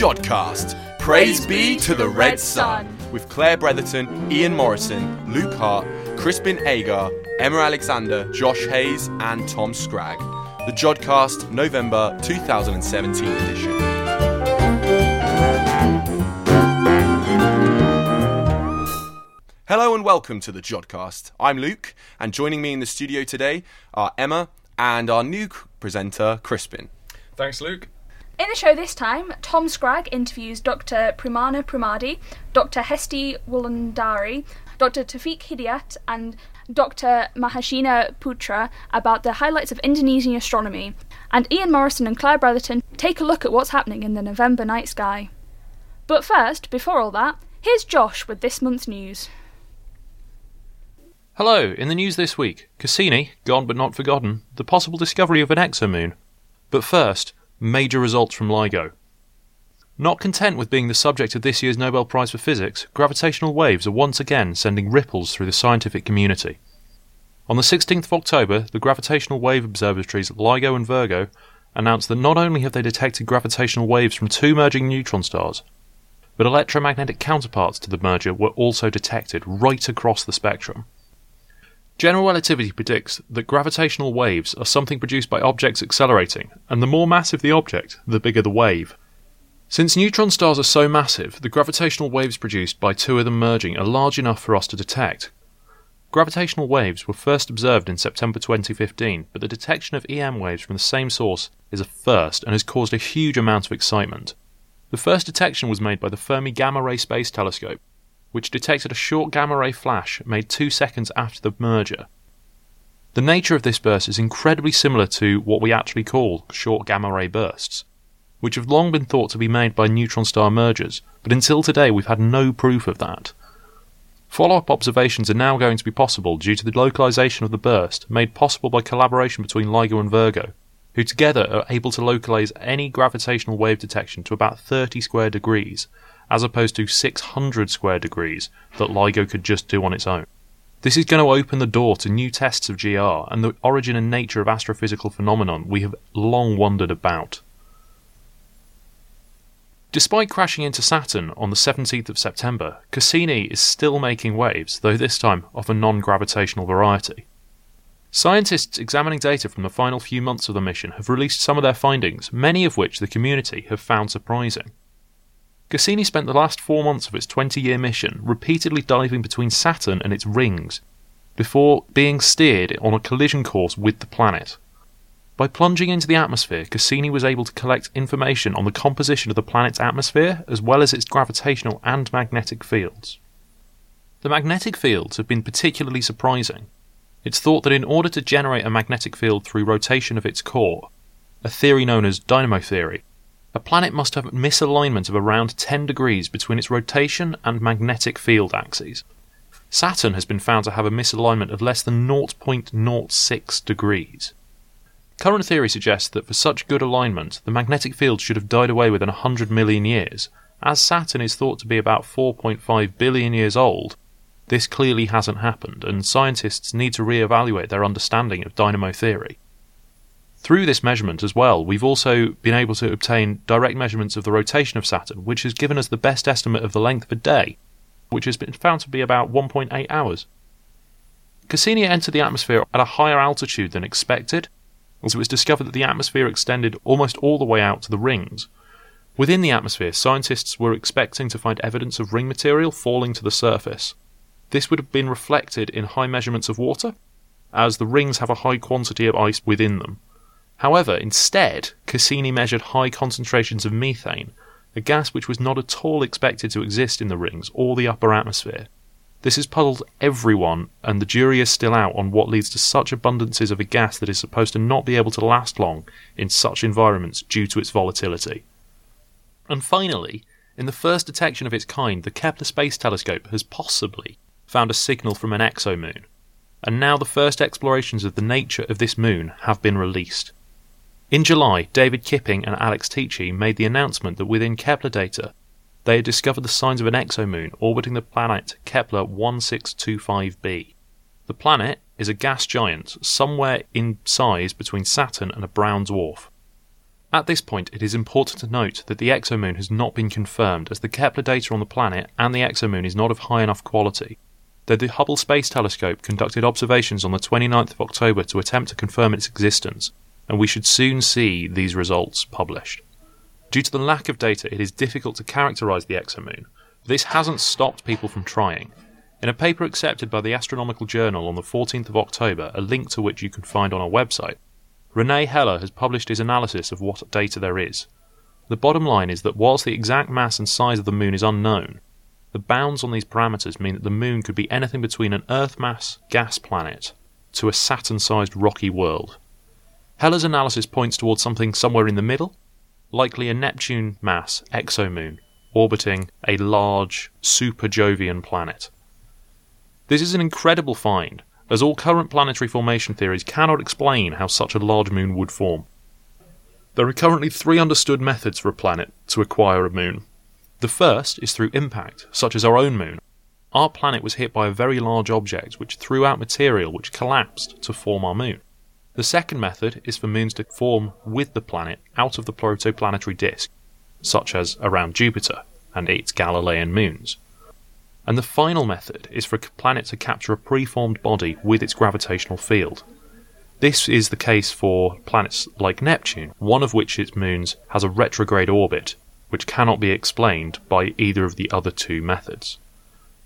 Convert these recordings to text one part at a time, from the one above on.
Jodcast. Praise be to the Red Sun. With Claire Bretherton, Ian Morison, Luke Hart, Crispin Agar, Emma Alexander, Josh Hayes, and Tom Scragg. The Jodcast November 2017 edition. Hello and welcome to the Jodcast. I'm Luke, and joining me in the studio today are Emma and our new presenter, Crispin. Thanks, Luke. In the show this time, Tom Scragg interviews Dr. Premana Premadi, Dr. Hesti Wulandari, Dr. Taufiq Hidayat, and Dr. Mahasena Putra about the highlights of Indonesian astronomy. And Ian Morison and Claire Bretherton take a look at what's happening in the November night sky. But first, before all that, here's Josh with this month's news. Hello, in the news this week, Cassini, gone but not forgotten, the possible discovery of an exomoon. But first, major results from LIGO. Not content with being the subject of this year's Nobel Prize for Physics, gravitational waves are once again sending ripples through the scientific community. On the 16th of October, the gravitational wave observatories LIGO and Virgo announced that not only have they detected gravitational waves from two merging neutron stars, but electromagnetic counterparts to the merger were also detected right across the spectrum. General relativity predicts that gravitational waves are something produced by objects accelerating, and the more massive the object, the bigger the wave. Since neutron stars are so massive, the gravitational waves produced by two of them merging are large enough for us to detect. Gravitational waves were first observed in September 2015, but the detection of EM waves from the same source is a first and has caused a huge amount of excitement. The first detection was made by the Fermi Gamma Ray Space Telescope, which detected a short gamma ray flash made two seconds after the merger. The nature of this burst is incredibly similar to what we actually call short gamma ray bursts, which have long been thought to be made by neutron star mergers, but until today we've had no proof of that. Follow up observations are now going to be possible due to the localization of the burst made possible by collaboration between LIGO and Virgo, who together are able to localize any gravitational wave detection to about 30 square degrees, as opposed to 600 square degrees that LIGO could just do on its own. This is going to open the door to new tests of GR and the origin and nature of astrophysical phenomenon we have long wondered about. Despite crashing into Saturn on the 17th of September, Cassini is still making waves, though this time of a non gravitational variety. Scientists examining data from the final few months of the mission have released some of their findings, many of which the community have found surprising. Cassini spent the last four months of its 20 year mission repeatedly diving between Saturn and its rings before being steered on a collision course with the planet. By plunging into the atmosphere, Cassini was able to collect information on the composition of the planet's atmosphere as well as its gravitational and magnetic fields. The magnetic fields have been particularly surprising. It's thought that in order to generate a magnetic field through rotation of its core, a theory known as dynamo theory, a planet must have misalignment of around 10 degrees between its rotation and magnetic field axes. Saturn has been found to have a misalignment of less than 0.06 degrees. Current theory suggests that for such good alignment, the magnetic field should have died away within 100 million years. As Saturn is thought to be about 4.5 billion years old, this clearly hasn't happened, and scientists need to re-evaluate their understanding of dynamo theory. Through this measurement as well, we've also been able to obtain direct measurements of the rotation of Saturn, which has given us the best estimate of the length of a day, which has been found to be about 1.8 hours. Cassini entered the atmosphere at a higher altitude than expected, as it was discovered that the atmosphere extended almost all the way out to the rings. Within the atmosphere, scientists were expecting to find evidence of ring material falling to the surface. This would have been reflected in high measurements of water, as the rings have a high quantity of ice within them. However, instead, Cassini measured high concentrations of methane, a gas which was not at all expected to exist in the rings or the upper atmosphere. This has puzzled everyone, and the jury is still out on what leads to such abundances of a gas that is supposed to not be able to last long in such environments due to its volatility. And finally, in the first detection of its kind, the Kepler Space Telescope has possibly found a signal from an exomoon. And now the first explorations of the nature of this moon have been released. In July, David Kipping and Alex Teachey made the announcement that within Kepler data, they had discovered the signs of an exomoon orbiting the planet Kepler 1625b. The planet is a gas giant somewhere in size between Saturn and a brown dwarf. At this point, it is important to note that the exomoon has not been confirmed, as the Kepler data on the planet and the exomoon is not of high enough quality. Though the Hubble Space Telescope conducted observations on the 29th of October to attempt to confirm its existence, and we should soon see these results published. Due to the lack of data, it is difficult to characterize the exomoon. This hasn't stopped people from trying. In a paper accepted by the Astronomical Journal on the 14th of October, a link to which you can find on our website, Rene Heller has published his analysis of what data there is. The bottom line is that whilst the exact mass and size of the moon is unknown, the bounds on these parameters mean that the moon could be anything between an Earth mass gas planet to a Saturn sized rocky world. Heller's analysis points towards something somewhere in the middle, likely a Neptune mass exomoon orbiting a large super Jovian planet. This is an incredible find, as all current planetary formation theories cannot explain how such a large moon would form. There are currently three understood methods for a planet to acquire a moon. The first is through impact, such as our own moon. Our planet was hit by a very large object which threw out material which collapsed to form our moon. The second method is for moons to form with the planet out of the protoplanetary disk, such as around Jupiter and its Galilean moons. And the final method is for a planet to capture a preformed body with its gravitational field. This is the case for planets like Neptune, one of which its moons has a retrograde orbit, which cannot be explained by either of the other two methods.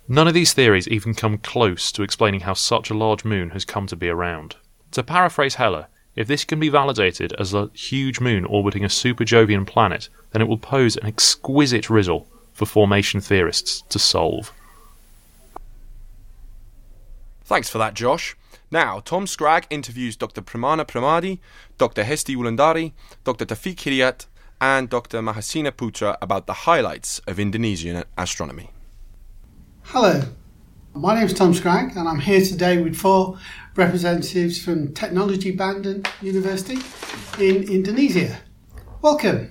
None of these theories even come close to explaining how such a large moon has come to be around. To paraphrase Heller, if this can be validated as a huge moon orbiting a super Jovian planet, then it will pose an exquisite riddle for formation theorists to solve. Thanks for that, Josh. Now, Tom Scragg interviews Dr. Premana Premadi, Dr. Hesti Wulandari, Dr. Taufiq Hidayat, and Dr. Mahasena Putra about the highlights of Indonesian astronomy. Hello, my name is Tom Scragg, and I'm here today with four representatives from Technology Bandung University in Indonesia. Welcome,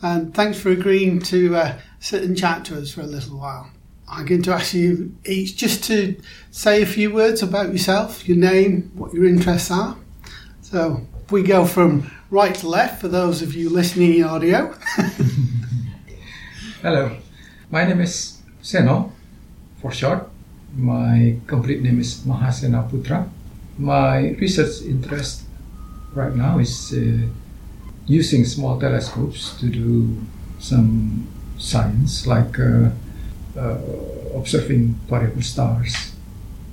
and thanks for agreeing to uh, sit and chat to us for a little while. I'm going to ask you each just to say a few words about yourself, your name, what your interests are. So we go from right to left for those of you listening in audio. Hello, my name is Seno for short. My complete name is Mahasena Putra. My research interest right now is uh, using small telescopes to do some science like uh, uh, observing variable stars,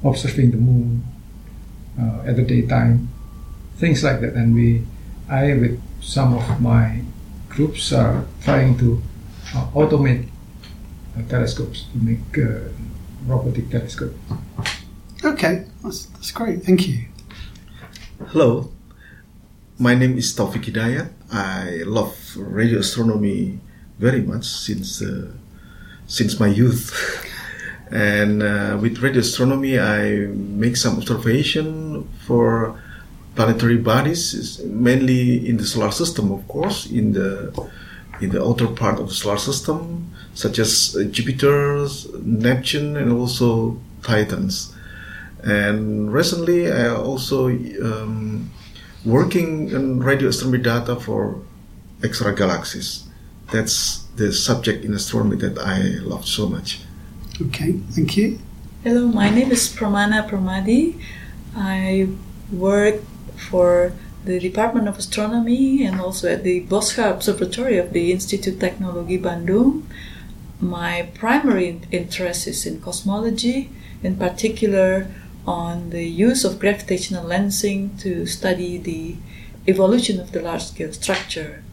observing the moon uh, at the daytime, things like that. And we, I with some of my groups are trying to uh, automate telescopes to make robotic telescope. Okay, that's, that's great. Thank you. Hello, my name is Taufiq Hidayat. I love radio astronomy very much since uh, since my youth. and uh, with radio astronomy, I make some observation for planetary bodies, mainly in the solar system, of course, in the in the outer part of the solar system, such as uh, Jupiter, Neptune, and also Titans. And recently, I also um, working on radio astronomy data for extra galaxies. That's the subject in astronomy that I love so much. Okay, thank you. Hello, my name is Premana Premadi. I work for the Department of Astronomy and also at the Bosscha Observatory of the Institute Teknologi Bandung. My primary interest is in cosmology, in particular on the use of gravitational lensing to study the evolution of the large scale structure.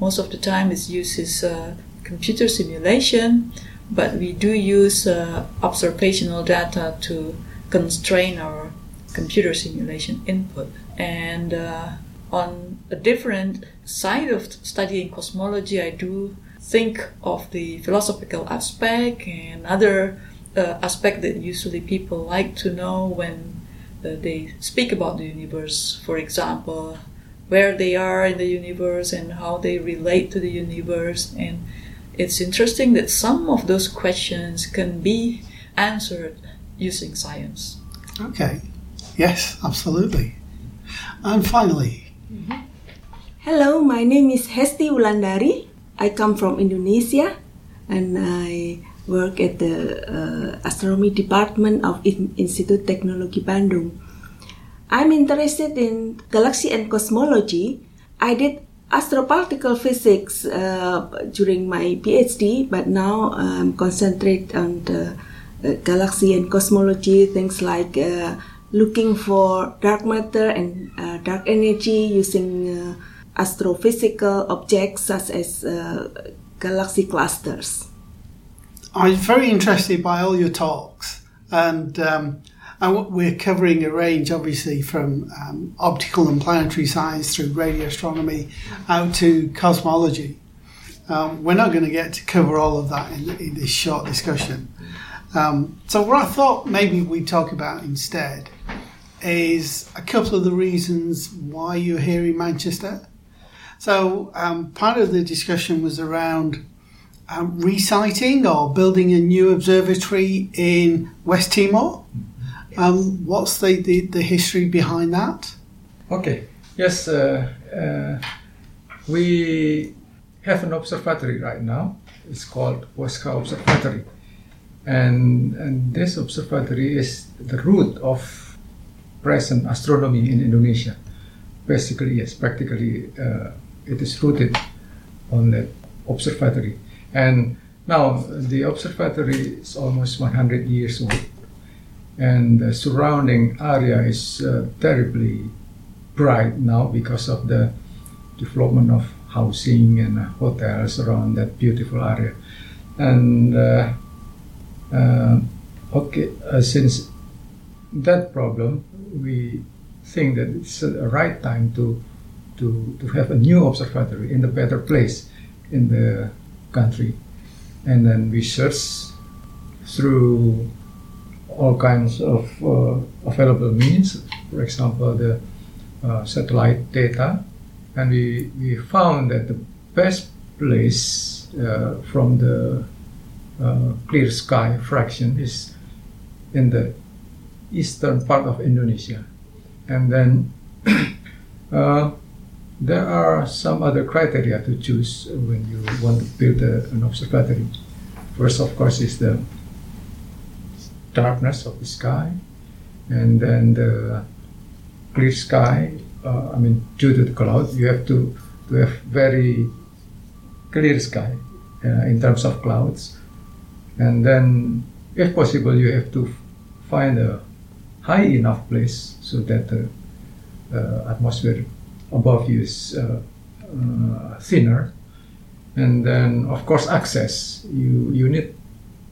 Most of the time, its use is uh, computer simulation, but we do use uh, observational data to constrain our computer simulation input. And uh, on a different side of studying cosmology, I do think of the philosophical aspect and other uh, aspect that usually people like to know when uh, they speak about the universe. For example, where they are in the universe and how they relate to the universe. And it's interesting that some of those questions can be answered using science. Okay. Yes, absolutely. And finally, mm-hmm. Hello, my name is Hesti Wulandari. I come from Indonesia and I work at the uh, astronomy department of In- Institute Teknologi Bandung. I'm interested in galaxy and cosmology. I did astroparticle physics uh, during my PhD, but now I'm concentrate on the uh, galaxy and cosmology, things like uh, looking for dark matter and uh, dark energy using astrophysical objects such as uh, galaxy clusters. I'm very interested by all your talks, and um, we're covering a range, obviously, from um, optical and planetary science through radio astronomy out to cosmology. Um, we're not going to get to cover all of that in, in this short discussion. Um, so, what I thought maybe we'd talk about instead is a couple of the reasons why you're here in Manchester. So, um, part of the discussion was around um, resiting or building a new observatory in West Timor. Um, what's the, the, the history behind that? Okay. Yes, uh, uh, we have an observatory right now. It's called Bosscha Observatory, and and this observatory is the root of present astronomy in Indonesia. Basically, yes, practically, uh, it is rooted on that observatory. And now the observatory is almost 100 years old, and the surrounding area is uh, terribly bright now because of the development of housing and hotels around that beautiful area. And uh, uh, okay, uh, since that problem, we think that it's a right time to to to have a new observatory in a better place in the country, and then we search through all kinds of uh, available means. For example, the uh, satellite data, and we, we found that the best place uh, from the uh, clear sky fraction is in the eastern part of Indonesia. And then uh, there are some other criteria to choose when you want to build a, an observatory. First, of course, is the darkness of the sky, and then the clear sky. Uh, I mean, due to the cloud, you have to, to have very clear sky uh, in terms of clouds, and then, if possible, you have to find a high enough place so that the uh, atmosphere above you is uh, uh, thinner, and then of course access. You you need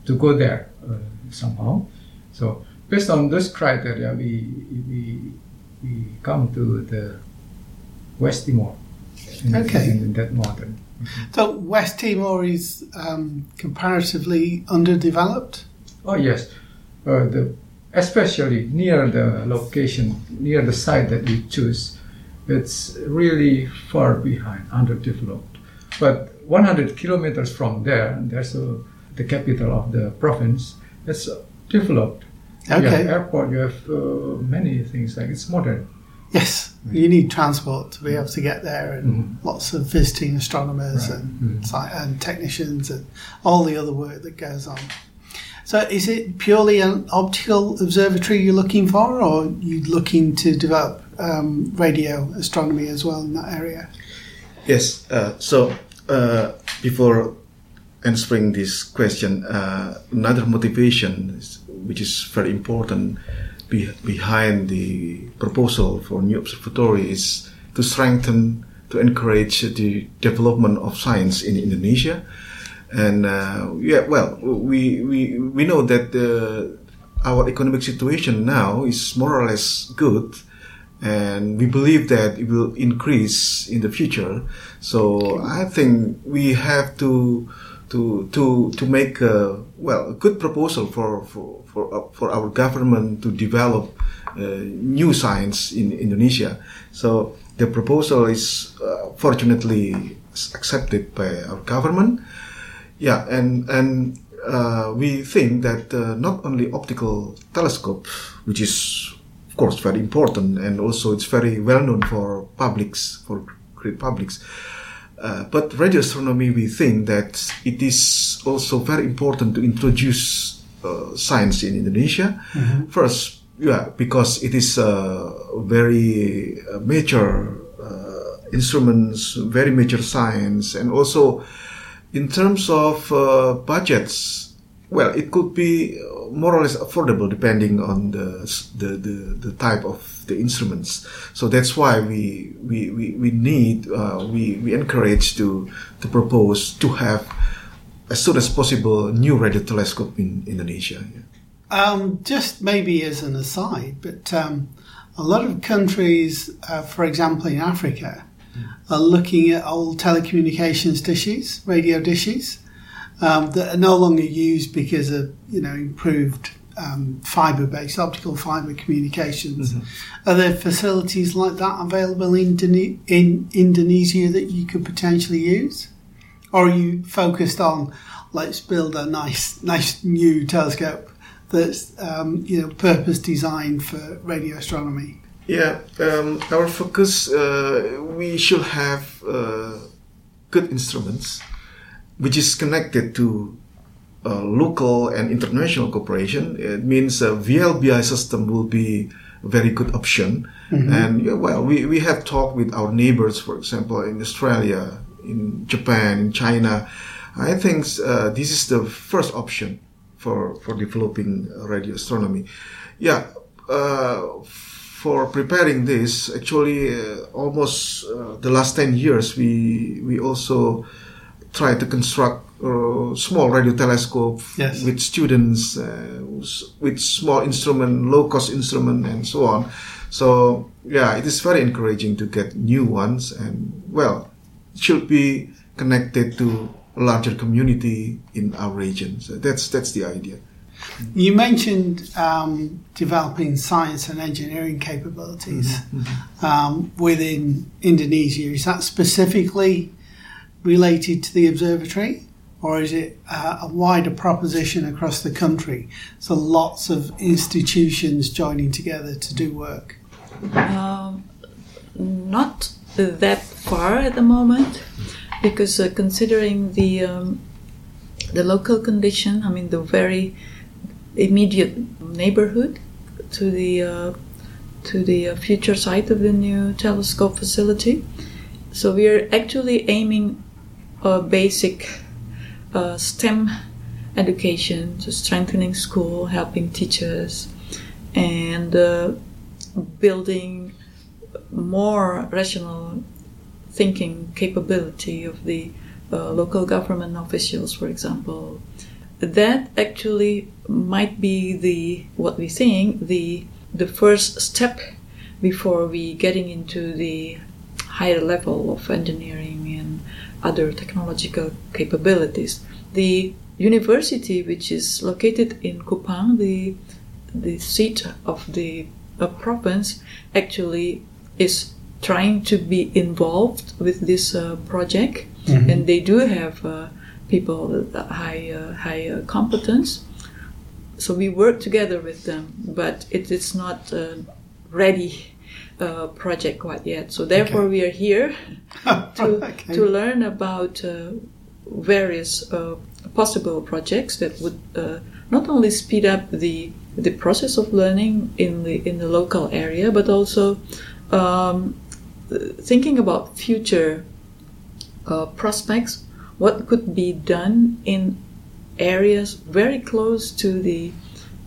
to go there uh, somehow. So based on this criteria, we we we come to the West Timor. In, Okay. in that modern. So, West Timor is um, comparatively underdeveloped. Oh yes, uh, the especially near the location, near the site that we choose, it's really far behind, underdeveloped. But 100 kilometers from there, there's a, the capital of the province. It's developed. Okay. You have airport. You have uh, many things like it's modern. Yes, you need transport to be able to get there, and Mhm. lots of visiting astronomers Right. and, Mhm. and technicians and all the other work that goes on. So, is it purely an optical observatory you're looking for, or are you looking to develop um, radio astronomy as well in that area? Yes. Uh, so uh, before answering this question, uh, another motivation, which is very important be, behind the proposal for new observatory, is to strengthen, to encourage the development of science in Indonesia. And uh, yeah, well, we we we know that the, our economic situation now is more or less good and we believe that it will increase in the future. So I think we have to to to to make a well a good proposal for for for, uh, for our government to develop uh, new science in Indonesia. So the proposal is uh, fortunately accepted by our government. Yeah, and and uh, we think that uh, not only optical telescope, which is course very important, and also it's very well known for publics for great publics. Uh, but radio astronomy, we think that it is also very important to introduce uh, science in Indonesia. First, yeah, because it is a very uh, major uh, instruments, very major science, and also in terms of uh, budgets, well, it could be uh, more or less affordable depending on the the, the, the type of the instruments. So that's why we we, we, we need uh, we, we encourage to to propose to have as soon as possible new radio telescope in Indonesia. Yeah. Um, just maybe as an aside, but um, a lot of countries, uh, for example, in Africa, are looking at old telecommunications dishes, radio dishes, um, that are no longer used because of you know improved um, fibre-based optical fibre communications. Are there facilities like that available in, in Indonesia that you could potentially use, or are you focused on let's build a nice, nice new telescope that's um, you know purpose designed for radio astronomy? Yeah, um, our focus, uh, we should have uh, good instruments, which is connected to uh, local and international cooperation. It means a VLBI system will be a very good option. And yeah, well, we, we have talked with our neighbors, for example, in Australia, in Japan, in China. I think uh, this is the first option for, for developing radio astronomy. Yeah, uh, for preparing this, actually, uh, almost uh, the last 10 years, we, we also try to construct uh, small radio telescope Yes. with students, uh, with small instrument, low cost instrument, and so on. So, yeah, it is very encouraging to get new ones, and well, should be connected to a larger community in our region. So that's that's the idea. You mentioned um, developing science and engineering capabilities um, within Indonesia. Is that specifically related to the observatory, or is it uh, a wider proposition across the country? So lots of institutions joining together to do work. Um, not that far at the moment, because uh, considering the um, the local condition, I mean the very immediate neighborhood to the uh, to the uh, future site of the new telescope facility. So we are actually aiming a basic uh, STEM education, so strengthening school, helping teachers, and uh, building more rational thinking capability of the uh, local government officials, for example. That actually might be the what we think the the first step before we getting into the higher level of engineering other technological capabilities. The university, which is located in Kupang, the the seat of the uh, province, actually is trying to be involved with this uh, project, and they do have uh, people with high uh, high uh, competence. So we work together with them, but it is not a ready uh, project quite yet. So therefore, we are here to Okay. to learn about uh, various uh, possible projects that would uh, not only speed up the the process of learning in the in the local area, but also um, thinking about future uh, prospects. What could be done in areas very close to the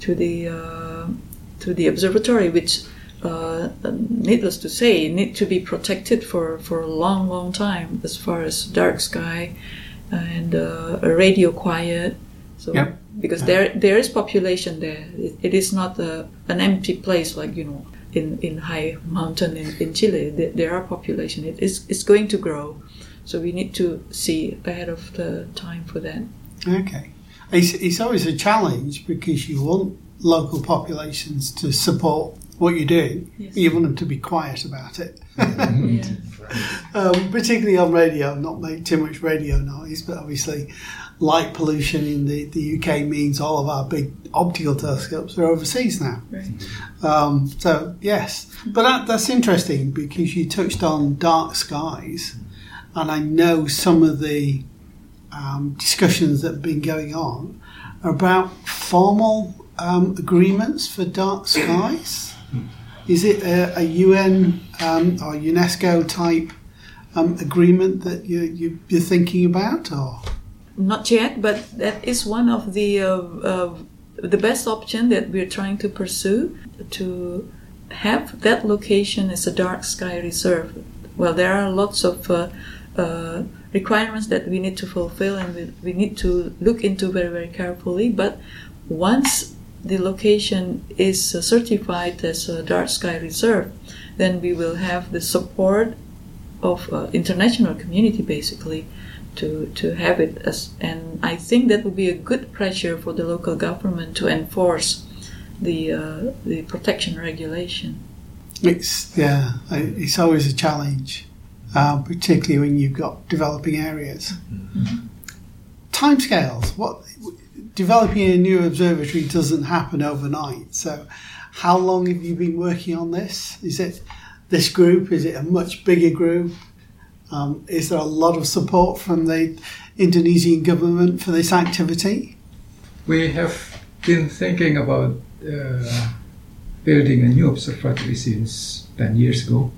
to the uh, to the observatory, which uh, needless to say, need to be protected for, for a long, long time as far as dark sky and uh, a radio quiet. So because there there is population there, it, it is not a, an empty place like you know in, in high mountain in, in Chile. There, there are population. It is it's going to grow, so we need to see ahead of the time for that. Okay. It's, it's always a challenge because you want local populations to support what you're doing. Yes. You want them to be quiet about it. Yeah. um, particularly on radio, not make too much radio noise, but obviously light pollution in the, the UK means all of our big optical telescopes are overseas now. Right. Um, so yes, but that, that's interesting because you touched on dark skies, and I know some of the um, discussions that have been going on are about formal um, agreements for dark skies. Is it a, a UN um, or UNESCO type um, agreement that you, you, you're thinking about, or? Not yet, but that is one of the uh, uh, the best option that we're trying to pursue to have that location as a dark sky reserve. Well, there are lots of uh, uh, requirements that we need to fulfill and we, we need to look into very very carefully. But once the location is uh, certified as a dark sky reserve, then we will have the support of uh, international community basically to, to have it as and I think that would be a good pressure for the local government to enforce the uh, the protection regulation. It's yeah, it's always a challenge, uh, particularly when you've got developing areas. Timescales. What developing a new observatory doesn't happen overnight. So, how long have you been working on this? Is it this group? Is it a much bigger group? Um, is there a lot of support from the Indonesian government for this activity? We have been thinking about uh, building a new observatory since 10 years ago,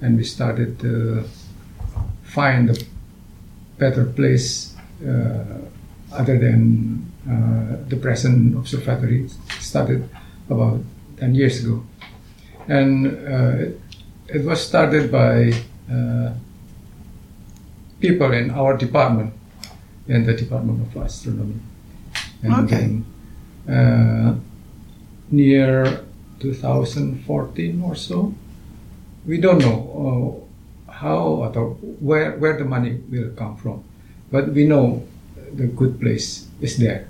and we started to find a better place uh, other than the present observatory. Started about 10 years ago, and uh, it, it was started by uh, people in our department, in the Department of Astronomy. And Okay. then, uh, near 2014 or so, we don't know uh, how or where where the money will come from, but we know the good place is there.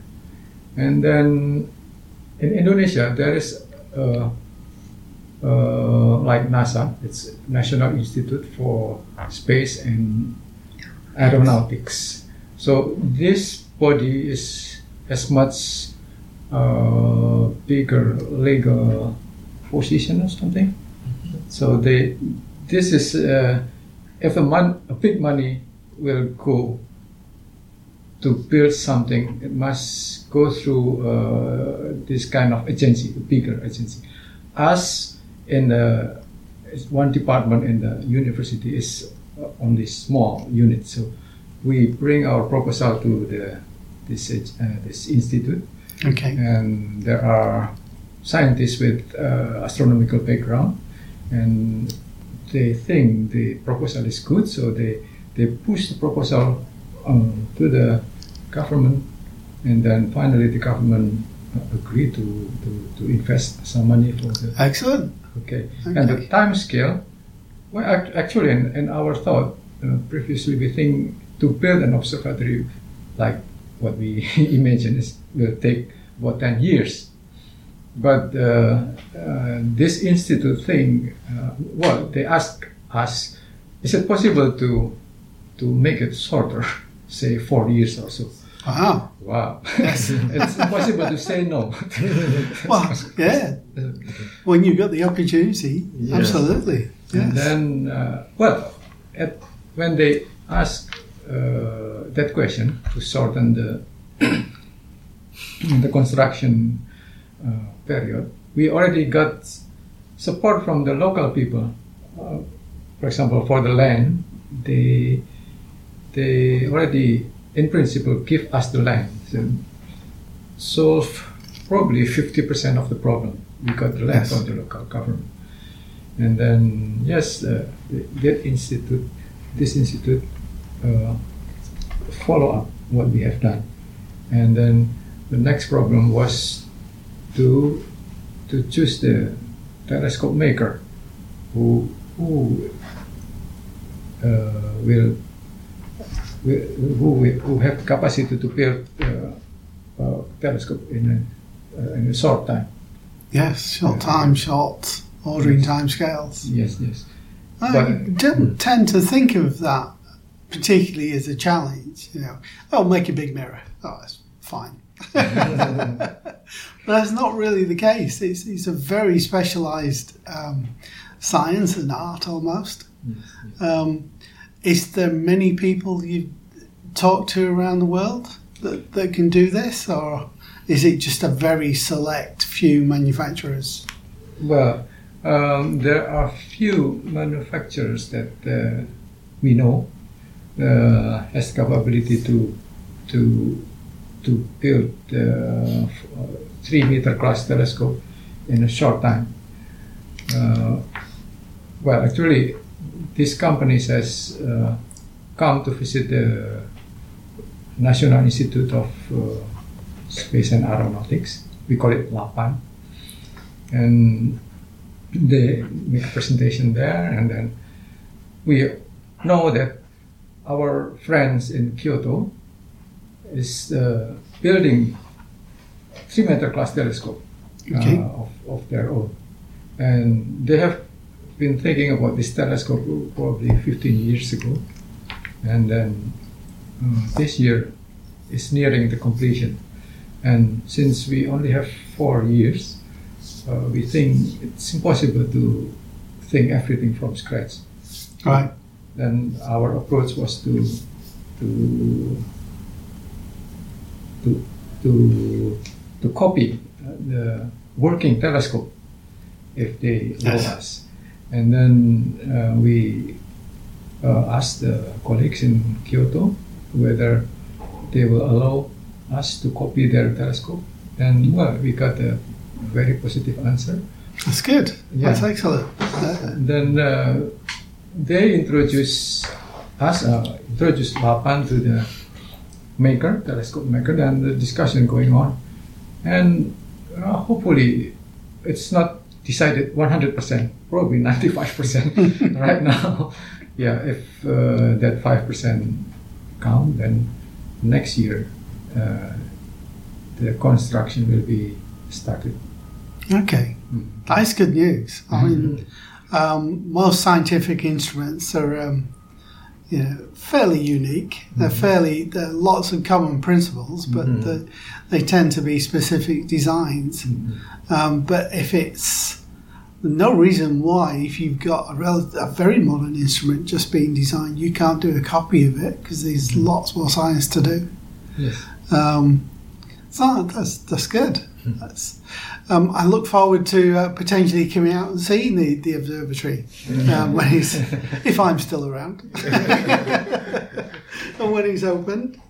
And then in Indonesia, there is like NASA, it's National Institute for Space and Aeronautics. So this body is as much uh, bigger legal position or something. So they, this is uh, if a, mon- a big money will go to build something, it must go through uh, this kind of agency, a bigger agency. Us in the one department in the university is only small unit, so we bring our proposal to the this uh, this institute, Okay. and there are scientists with uh, astronomical background, and they think the proposal is good, so they they push the proposal um, to the government, and then finally the government agreed to, to, to invest some money for the Excellent. Okay. And the time scale, well, actually, in, in our thought, uh, previously we think to build an observatory like what we imagine is will take about 10 years. But uh, uh, this institute thing, uh, well, they ask us, is it possible to to make it shorter, say four years or so? Wow. Wow, it's impossible to say no. Well, yeah. When you've got the opportunity, Yes. absolutely. And then, uh, well, at, when they ask uh, that question to shorten the the construction uh, period, we already got support from the local people. Uh, for example, for the land, they they already, in principle, give us the land. So, solve probably fifty percent of the problem. We got the land Yes. from the local government. And then, yes, uh, that institute, this institute, uh, follow up what we have done. And then the next problem was to to choose the telescope maker who who uh, will who who have capacity to build uh, a telescope in a, uh, in a short time. Yes, short time, short ordering time scales. Yes, yes. I But- don't tend to think of that particularly as a challenge. You know, oh, make a big mirror. Oh, that's fine. but that's not really the case. It's, it's a very specialised um, science and art almost. Um, is there many people you've talked to around the world that, that can do this, or is it just a very select few manufacturers? Well, um, there are few manufacturers that uh, we know uh, has capability to to to build uh, three meter class telescope in a short time. Uh, well, actually, this company has uh, come to visit the National Institute of uh, Space and Aeronautics. We call it LAPAN. And they make a presentation there, and then we know that our friends in Kyoto is uh, building three meter class telescope uh, Okay. of, of their own. And they have been thinking about this telescope probably 15 years ago. And then uh, this year is nearing the completion. And since we only have four years, uh, we think it's impossible to think everything from scratch. Right. Then our approach was to to to to, to copy uh, the working telescope if they allow Yes. us. And then uh, we uh, asked the colleagues in Kyoto whether they will allow us to copy their telescope. And well, we got a very positive answer. That's good. Yeah. That's excellent. Then uh, they introduced us, uh, introduced Lapan to the maker, telescope maker, and the discussion going on. And uh, hopefully it's not decided 100%, probably 95% right now. Yeah, if uh, that 5% count, then next year uh, the construction will be started. okay. That's good news. I mean, um, most scientific instruments are, um, you know, fairly unique. They're fairly there are lots of common principles, but the, they tend to be specific designs. Um, but if it's no reason why, if you've got a, rel- a very modern instrument just being designed, you can't do a copy of it because there's lots more science to do. Yes. Um, so that's that's good. That's, um, I look forward to uh, potentially coming out and seeing the, the observatory um, when he's, if I'm still around, and when he's open.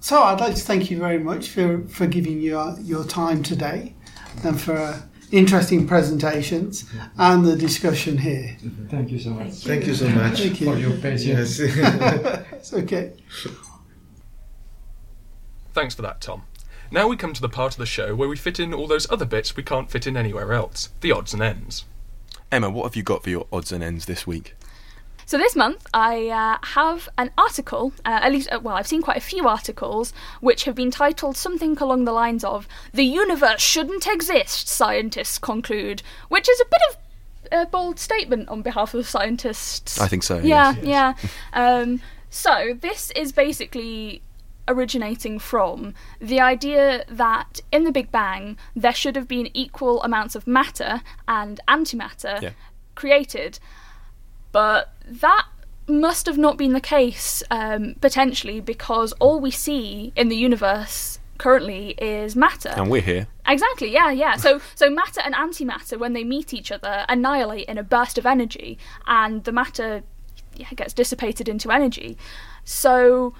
So I'd like to thank you very much for, for giving your your time today and for uh, interesting presentations and the discussion here. Thank you so much Thank you so much. Thank you. for your patience. Yes. It's okay. Thanks for that, Tom. Now we come to the part of the show where we fit in all those other bits we can't fit in anywhere else the odds and ends. Emma, what have you got for your odds and ends this week? So this month I uh, have an article, uh, at least, uh, well, I've seen quite a few articles which have been titled something along the lines of "The universe shouldn't exist," scientists conclude, which is a bit of a bold statement on behalf of scientists. I think so, Yeah, yes. yeah. Um, so this is basically originating from the idea that in the Big Bang there should have been equal amounts of matter and antimatter Yeah. created, but that must have not been the case um, potentially because all we see in the universe currently is matter. And we're here. Exactly, yeah, yeah. So so matter and antimatter when they meet each other annihilate in a burst of energy and the matter yeah, gets dissipated into energy. So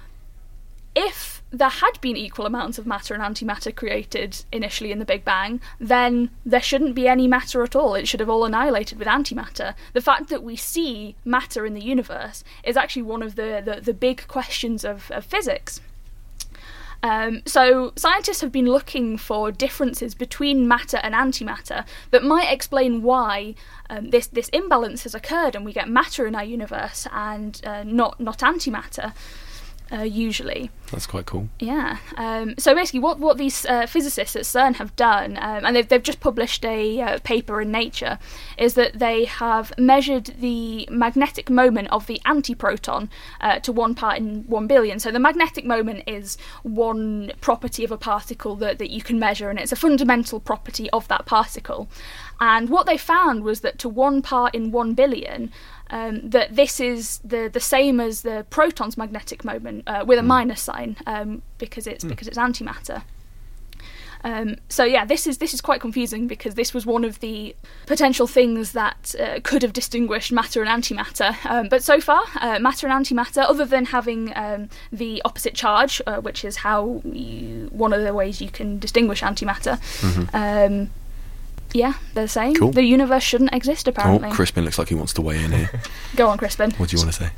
if there had been equal amounts of matter and antimatter created initially in the Big Bang, then there shouldn't be any matter at all. It should have all annihilated with antimatter. The fact that we see matter in the universe is actually one of the, the, the big questions of, of physics. Um, so, scientists have been looking for differences between matter and antimatter that might explain why um, this this imbalance has occurred, and we get matter in our universe and uh, not not antimatter. Uh, usually. That's quite cool. Yeah. Um, so basically, what what these uh, physicists at CERN have done, um, and they've they've just published a uh, paper in Nature, is that they have measured the magnetic moment of the antiproton uh, to one part in one billion. So the magnetic moment is one property of a particle that that you can measure, and it's a fundamental property of that particle. And what they found was that to one part in one billion, um, that this is the the same as the proton's magnetic moment uh, with a minus sign um, because it's because it's antimatter. Um, so yeah, this is this is quite confusing because this was one of the potential things that uh, could have distinguished matter and antimatter. Um, but so far, uh, matter and antimatter, other than having um, the opposite charge, uh, which is how you, one of the ways you can distinguish antimatter. Um, yeah, they're the same. Cool. The universe shouldn't exist, apparently. Oh, Crispin looks like he wants to weigh in here. Go on, Crispin. what do you want to say?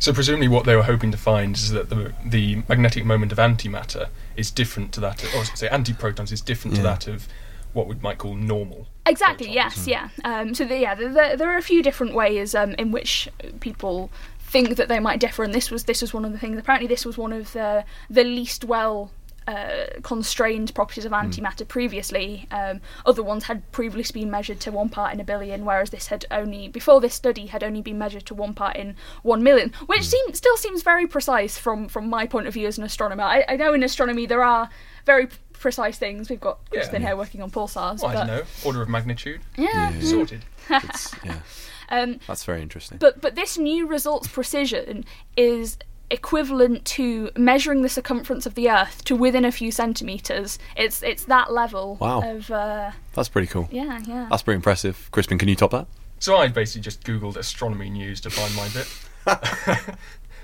So presumably, what they were hoping to find is that the the magnetic moment of antimatter is different to that, of, or say antiprotons is different to that of what we might call normal. Exactly. protons. Yes. Yeah. Um, so the, yeah, there, there are a few different ways um, in which people think that they might differ, and this was this was one of the things. Apparently, this was one of the the least well. Uh, constrained properties of antimatter previously. Um, other ones had previously been measured to one part in a billion, whereas this had only before this study had only been measured to one part in one million, which seem, still seems very precise from from my point of view as an astronomer. I, I know in astronomy there are very precise things. We've got Yeah. Crispin here working on pulsars. Well, I don't know, order of magnitude, Yeah. Yeah. sorted. It's, yeah, Um, that's very interesting. but but this new results precision is equivalent to measuring the circumference of the Earth to within a few centimeters. It's it's that level Wow. of uh, That's pretty cool. yeah yeah. That's pretty impressive. Crispin, can you top that? So I basically just googled astronomy news to find my bit.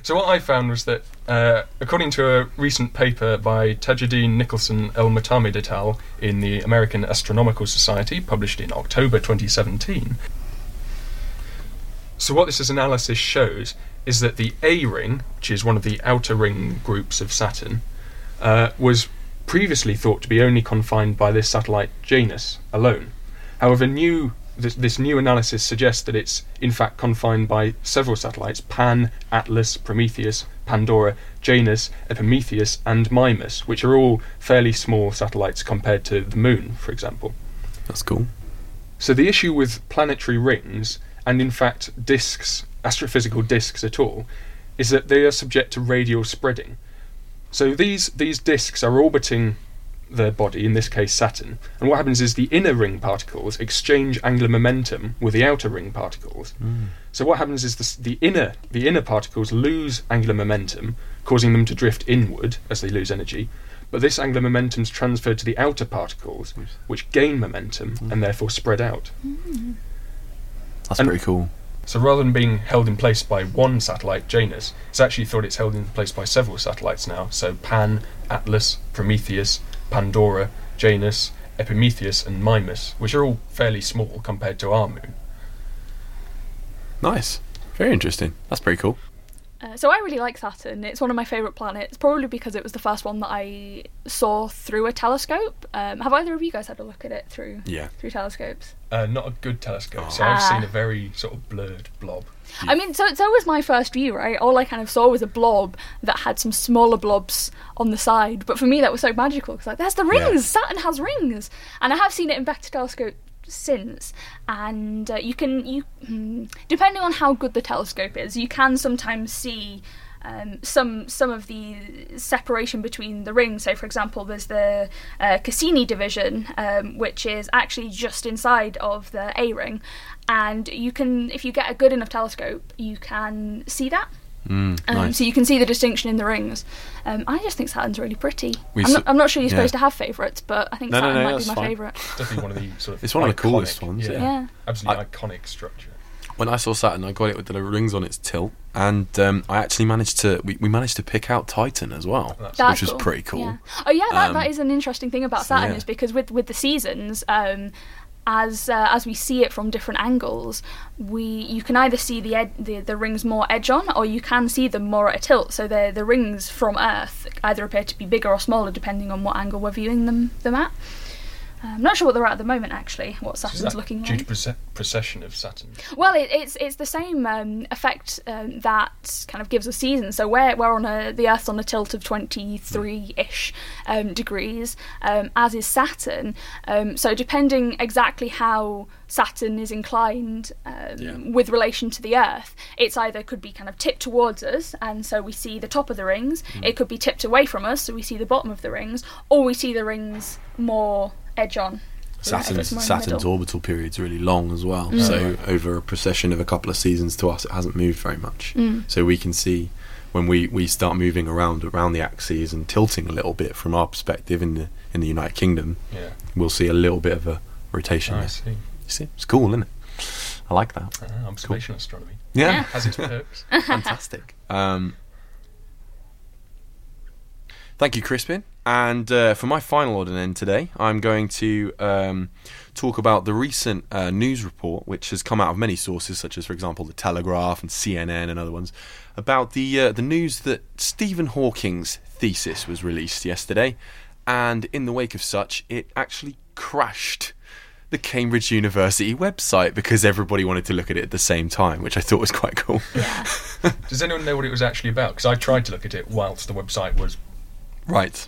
so what I found was that, uh, according to a recent paper by Tajeddine Nicholson El Moutamid et al. in the American Astronomical Society, published in October 2017. So what this analysis shows is that the A ring, which is one of the outer ring groups of Saturn, uh, was previously thought to be only confined by this satellite Janus alone. However, new this, this new analysis suggests that it's in fact confined by several satellites: Pan, Atlas, Prometheus, Pandora, Janus, Epimetheus, and Mimas, which are all fairly small satellites compared to the Moon, for example. That's cool. So the issue with planetary rings, and in fact disks, astrophysical disks at all, is that they are subject to radial spreading. So these these disks are orbiting their body, in this case Saturn, and what happens is the inner ring particles exchange angular momentum with the outer ring particles. Mm. So what happens is the, the inner the inner particles lose angular momentum, causing them to drift inward as they lose energy. But this angular momentum is transferred to the outer particles, which gain momentum mm. and therefore spread out. Mm. That's And- pretty cool. So rather than being held in place by one satellite, Janus, it's actually thought it's held in place by several satellites now. So Pan, Atlas, Prometheus, Pandora, Janus, Epimetheus, and Mimas, which are all fairly small compared to our moon. Nice. Very interesting. That's pretty cool. Uh, so I really like Saturn. It's one of my favourite planets, probably because it was the first one that I saw through a telescope. Um, have either of you guys had a look at it through Yeah. through telescopes? Uh, not a good telescope, so I've Ah. seen a very sort of blurred blob. I mean, so so was my first view, right? All I kind of saw was a blob that had some smaller blobs on the side. But for me, that was so magical because like, there's the Yeah. rings. Saturn has rings, and I have seen it in better telescope since. And uh, you can you hmm, depending on how good the telescope is, you can sometimes see. Um, some some of the separation between the rings. So, for example, there's the uh, Cassini division, um, which is actually just inside of the A ring, and you can, if you get a good enough telescope, you can see that. Mm, Um, nice. So you can see the distinction in the rings. Um, I just think Saturn's really pretty. I'm, not, I'm not sure you're yeah. supposed to have favourites, but I think No, no, Saturn no, might be my fine. favourite. Definitely one of the sort of It's one of the coolest ones, yeah. Yeah. absolutely I- iconic structure. when I saw Saturn, I got it with the rings on its tilt, and um, I actually managed to we, we managed to pick out Titan as well, That's That's which was pretty cool. Yeah. Oh yeah, that, Um, that is an interesting thing about so, Saturn yeah. is because with with the seasons, um, as uh, as we see it from different angles, we you can either see the, ed- the the rings more edge on, or you can see them more at a tilt. So the the rings from Earth either appear to be bigger or smaller depending on what angle we're viewing them them at. I'm not sure what they're at at the moment, actually. What Saturn's looking due like. to proce- precession of Saturn? Well, it, it's it's the same um, effect um, that kind of gives us seasons. So we're we're on a the Earth's on a tilt of twenty three ish um, degrees, um, as is Saturn. Um, so depending exactly how Saturn is inclined um, Yeah. with relation to the Earth, it's either could be kind of tipped towards us, and so we see the top of the rings. Mm. It could be tipped away from us, so we see the bottom of the rings, or we see the rings more edge on. Saturn's, it's more in Saturn's orbital period's really long as well. Mm. So over a procession of a couple of seasons to us, it hasn't moved very much. Mm. So we can see when we, we start moving around around the axes and tilting a little bit from our perspective in the in the United Kingdom, Yeah. we'll see a little bit of a rotation. I see. You see, it's cool, isn't it? I like that. Ah, observational astronomy Yeah, has its perks. fantastic. Um, thank you, Crispin. And uh, for my final order then today, I'm going to um, talk about the recent uh, news report, which has come out of many sources, such as, for example, the Telegraph and CNN and other ones, about the uh, the news that Stephen Hawking's thesis was released yesterday, and in the wake of such, it actually crashed the Cambridge University website because everybody wanted to look at it at the same time, which I thought was quite cool. Yeah. Does anyone know what it was actually about? Because I tried to look at it whilst the website was. Right.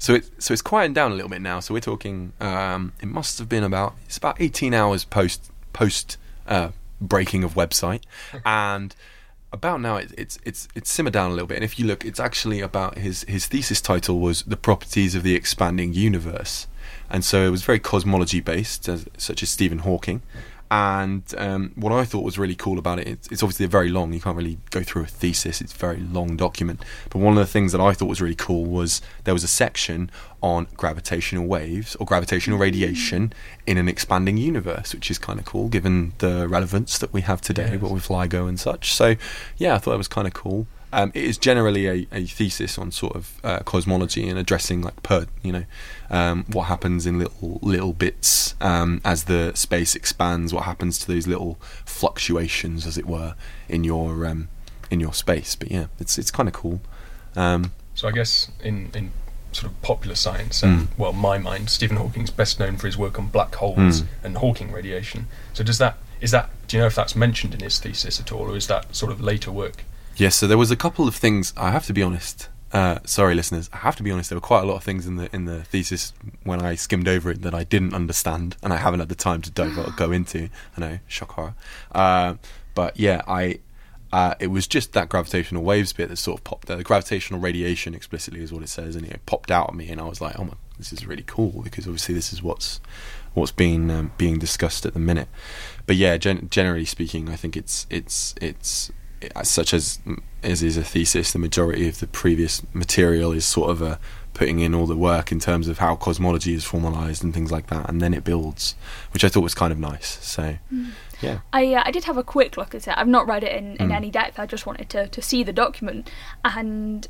So it so it's quieting down a little bit now. So we're talking. Um, it must have been about it's about eighteen hours post post uh, breaking of website, and about now it, it's it's it's simmered down a little bit. And if you look, it's actually about his his thesis title was the properties of the expanding universe, and so it was very cosmology based, as, such as Stephen Hawking. And um, what I thought was really cool about it, it's, it's obviously very long. You can't really go through a thesis; it's a very long document. But one of the things that I thought was really cool was there was a section on gravitational waves or gravitational radiation in an expanding universe, which is kind of cool given the relevance that we have today, Yes. but with LIGO and such. So, yeah, I thought that was kind of cool. Um, it is generally a, a thesis on sort of uh, cosmology and addressing like per you know um, what happens in little little bits um, as the space expands. What happens to those little fluctuations, as it were, in your um, in your space. But yeah, it's it's kind of cool. Um, So I guess in, in sort of popular science, and Mm. well, my mind, Stephen Hawking's best known for his work on black holes Mm. and Hawking radiation. So does that is that do you know if that's mentioned in his thesis at all, or is that sort of later work? Yes, so there was a couple of things. I have to be honest. Uh, sorry, listeners. I have to be honest. There were quite a lot of things in the in the thesis when I skimmed over it that I didn't understand, and I haven't had the time to dive, or go into. I know, shock horror. Uh, but yeah, I. Uh, it was just that gravitational waves bit that sort of popped. The gravitational radiation explicitly is what it says, and it popped out at me, and I was like, "Oh my, this is really cool!" Because obviously this is what's what's being um, being discussed at the minute. But yeah, gen- generally speaking, I think it's it's it's such as as is a thesis. The majority of the previous material is sort of a putting in all the work in terms of how cosmology is formalized and things like that, and then it builds, which I thought was kind of nice. So yeah, I uh, I did have a quick look at it. I've not read it in, in Mm. any depth. I just wanted to, to see the document and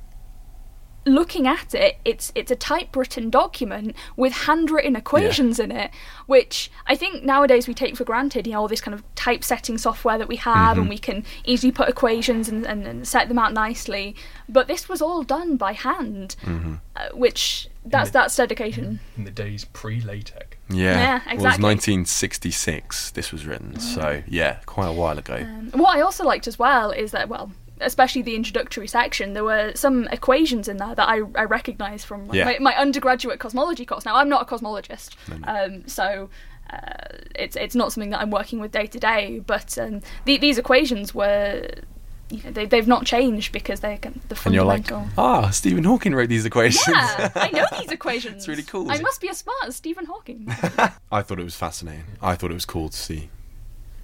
looking at it, it's it's a typewritten document with handwritten equations in it, which I think nowadays we take for granted. You know, all this kind of typesetting software that we have, Mhm. and we can easily put equations and, and, and set them out nicely. But this was all done by hand, hmm uh, which that's the- that's dedication. In the days pre-LaTeX. yeah. Yeah, Well, it was 1966. This was written, so yeah, quite a while ago. Um, what I also liked as well is that, well, especially the introductory section, there were some equations in there that I, I recognised from like, Yeah. my, my undergraduate cosmology course. Now, I'm not a cosmologist, No, no. um, so uh, it's it's not something that I'm working with day to day. But um, the, these equations were. You know, they, they've not changed because they're kind of the and you're like, fundamental. ah, Stephen Hawking wrote these equations. yeah, I know these equations. It's really cool, I it? must be as smart as Stephen Hawking. I thought it was fascinating. I thought it was cool to see.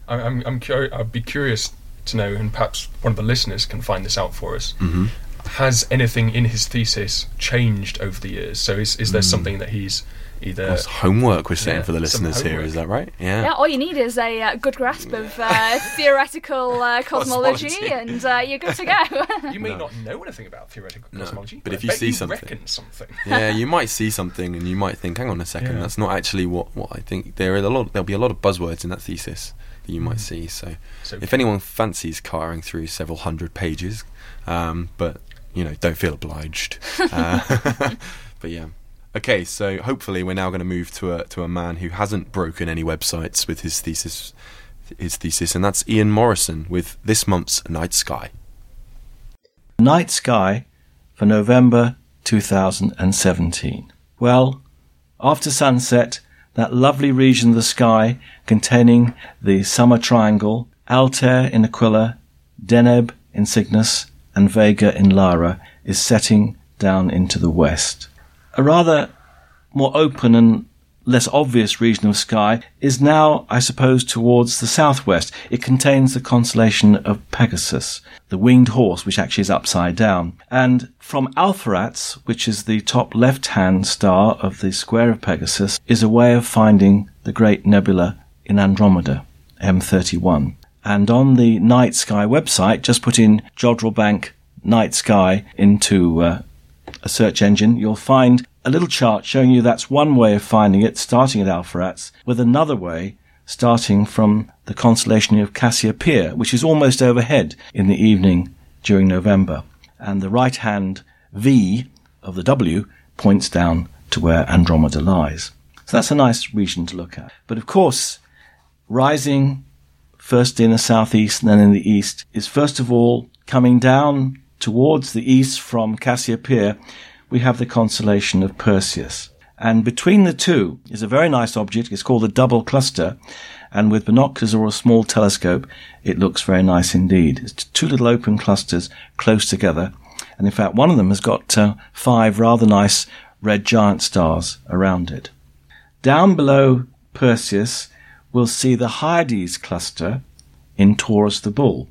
I, I'm I'm curi- I'd be curious to know, and perhaps one of the listeners can find this out for us. hmm Has anything in his thesis changed over the years? So is is there Mm. something that he's either That's homework we're saying yeah, for the listeners here is that right? Yeah. Yeah, all you need is a uh, good grasp of uh, theoretical uh, cosmology, Cosmology. and uh, you're good to go. You may No. not know anything about theoretical No, cosmology, but I if you bet see something- reckon something. yeah, you might see something and you might think, hang on a second, Yeah. that's not actually what, what I think. There are a lot. There'll be a lot of buzzwords in that thesis that you might see. So, So if anyone fancies carring through several hundred pages, um, but you know, don't feel obliged. Uh, but yeah, Okay, so hopefully we're now going to move to a to a man who hasn't broken any websites with his thesis, his thesis, and that's Ian Morison with this month's Night Sky. Night Sky for November 2017. Well, after sunset, that lovely region of the sky containing the summer triangle, Altair in Aquila, Deneb in Cygnus, and Vega in Lyra, is setting down into the west. A rather more open and less obvious region of sky is now, I suppose, towards the southwest. It contains the constellation of Pegasus, the winged horse, which actually is upside down. And from Alpheratz, which is the top left-hand star of the square of Pegasus, is a way of finding the great nebula in Andromeda, M31. And on the Night Sky website, just put in Jodrell Bank Night Sky into uh, a search engine, you'll find a little chart showing you that's one way of finding it, starting at Alpheratz, with another way starting from the constellation of Cassiopeia, which is almost overhead in the evening during November. And the right hand V of the W points down to where Andromeda lies. So that's a nice region to look at. But of course, rising first in the southeast and then in the east is first of all coming down towards the east from Cassiopeia, we have the constellation of Perseus. And between the two is a very nice object. It's called a double cluster. And with binoculars or a small telescope, it looks very nice indeed. It's two little open clusters close together. And in fact, one of them has got uh, five rather nice red giant stars around it. Down below Perseus, we'll see the Hyades cluster in Taurus the Bull.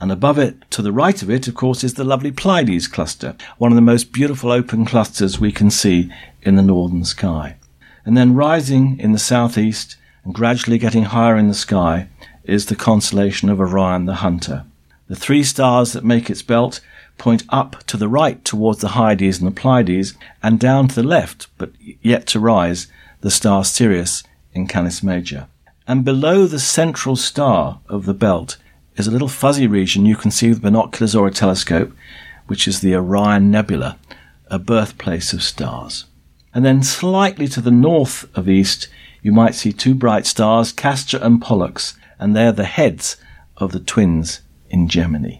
And above it, to the right of it, of course, is the lovely Pleiades cluster, one of the most beautiful open clusters we can see in the northern sky. And then rising in the southeast and gradually getting higher in the sky is the constellation of Orion the Hunter. The three stars that make its belt point up to the right towards the Hyades and the Pleiades, and down to the left, but yet to rise, the star Sirius in Canis Major. And below the central star of the belt is a little fuzzy region you can see with binoculars or a telescope, which is the Orion Nebula, a birthplace of stars. And then slightly to the north of east, you might see two bright stars, Castor and Pollux, and they're the heads of the twins in Gemini.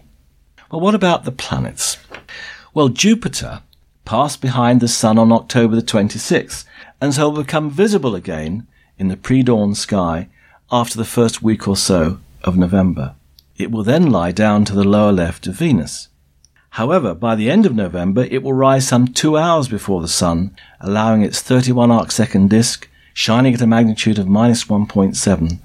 Well, what about the planets? Well, Jupiter passed behind the Sun on October the 26th, and so will become visible again in the pre-dawn sky after the first week or so of November. It will then lie down to the lower left of Venus. However, by the end of November, it will rise some two hours before the Sun, allowing its 31 arc second disk, shining at a magnitude of minus 1.7,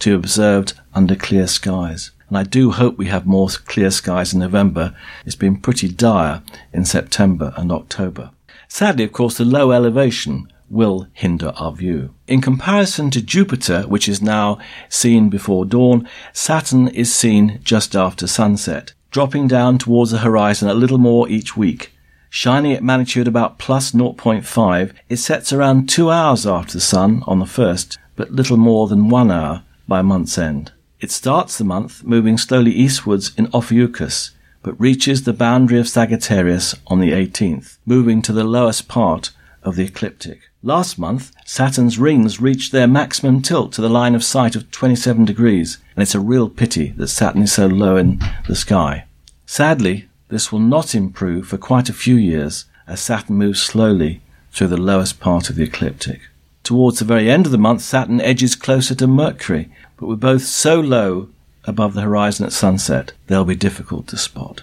to be observed under clear skies. And I do hope we have more clear skies in November. It's been pretty dire in September and October. Sadly, of course, the low elevation will hinder our view. In comparison to Jupiter, which is now seen before dawn, Saturn is seen just after sunset, dropping down towards the horizon a little more each week. Shining at magnitude about plus 0.5, it sets around two hours after the sun on the first, but little more than one hour by month's end. It starts the month moving slowly eastwards in Ophiuchus, but reaches the boundary of Sagittarius on the 18th, moving to the lowest part of the ecliptic. Last month, Saturn's rings reached their maximum tilt to the line of sight of 27 degrees, and it's a real pity that Saturn is so low in the sky. Sadly, this will not improve for quite a few years as Saturn moves slowly through the lowest part of the ecliptic. Towards the very end of the month, Saturn edges closer to Mercury, but we're both so low above the horizon at sunset, they'll be difficult to spot.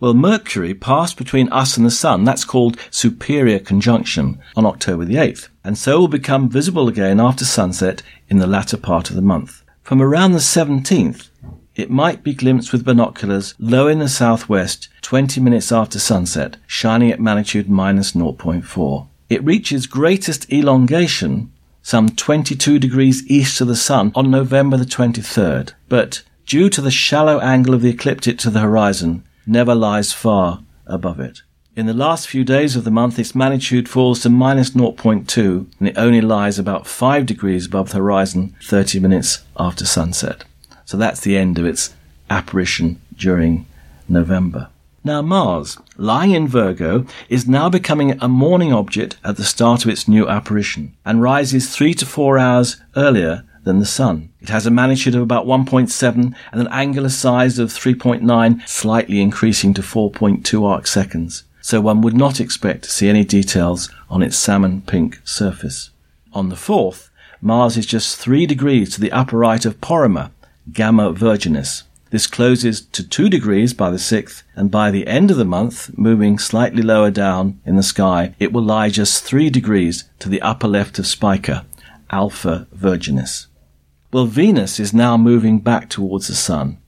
Well, Mercury passed between us and the Sun, that's called superior conjunction, on October the 8th, and so will become visible again after sunset in the latter part of the month. From around the 17th, it might be glimpsed with binoculars low in the southwest 20 minutes after sunset, shining at magnitude minus 0.4. It reaches greatest elongation some 22 degrees east of the sun on November the 23rd, but due to the shallow angle of the ecliptic to the horizon, never lies far above it. In the last few days of the month, its magnitude falls to minus 0.2 and it only lies about 5 degrees above the horizon 30 minutes after sunset. So that's the end of its apparition during November. Now Mars, lying in Virgo, is now becoming a morning object at the start of its new apparition and rises three to four hours earlier than the Sun. It has a magnitude of about 1.7 and an angular size of 3.9, slightly increasing to 4.2 arc seconds. So one would not expect to see any details on its salmon pink surface. On the 4th, Mars is just 3 degrees to the upper right of Porrima, Gamma Virginis. This closes to 2 degrees by the 6th, and by the end of the month, moving slightly lower down in the sky, it will lie just 3 degrees to the upper left of Spica, Alpha Virginis. Well, Venus is now moving back towards the Sun,